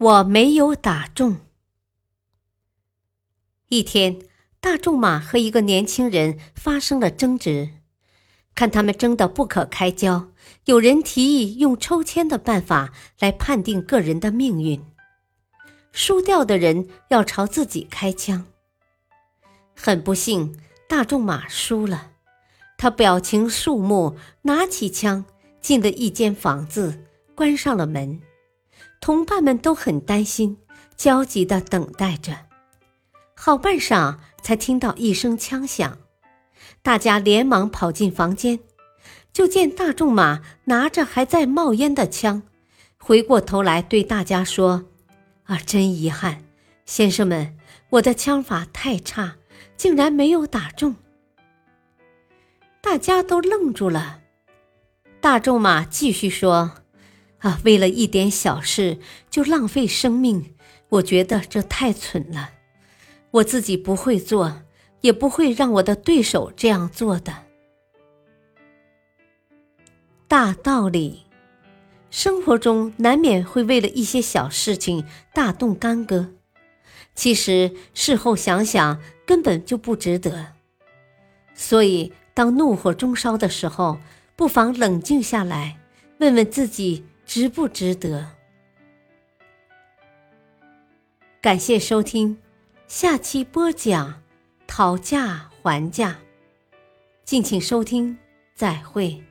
我没有打中。一天，大仲马和一个年轻人发生了争执，看他们争得不可开交，有人提议用抽签的办法来判定个人的命运，输掉的人要朝自己开枪。很不幸，大仲马输了，他表情肃穆，拿起枪，进了一间房子，关上了门。同伴们都很担心，焦急地等待着。好半晌，才听到一声枪响，大家连忙跑进房间，就见大仲马拿着还在冒烟的枪，回过头来对大家说：“啊，真遗憾，先生们，我的枪法太差，竟然没有打中。”大家都愣住了。大仲马继续说。啊！为了一点小事就浪费生命，我觉得这太蠢了。我自己不会做，也不会让我的对手这样做的。大道理，生活中难免会为了一些小事情大动干戈，其实事后想想根本就不值得。所以，当怒火中烧的时候，不妨冷静下来，问问自己。值不值得？感谢收听，下期播讲讨价还价，敬请收听，再会。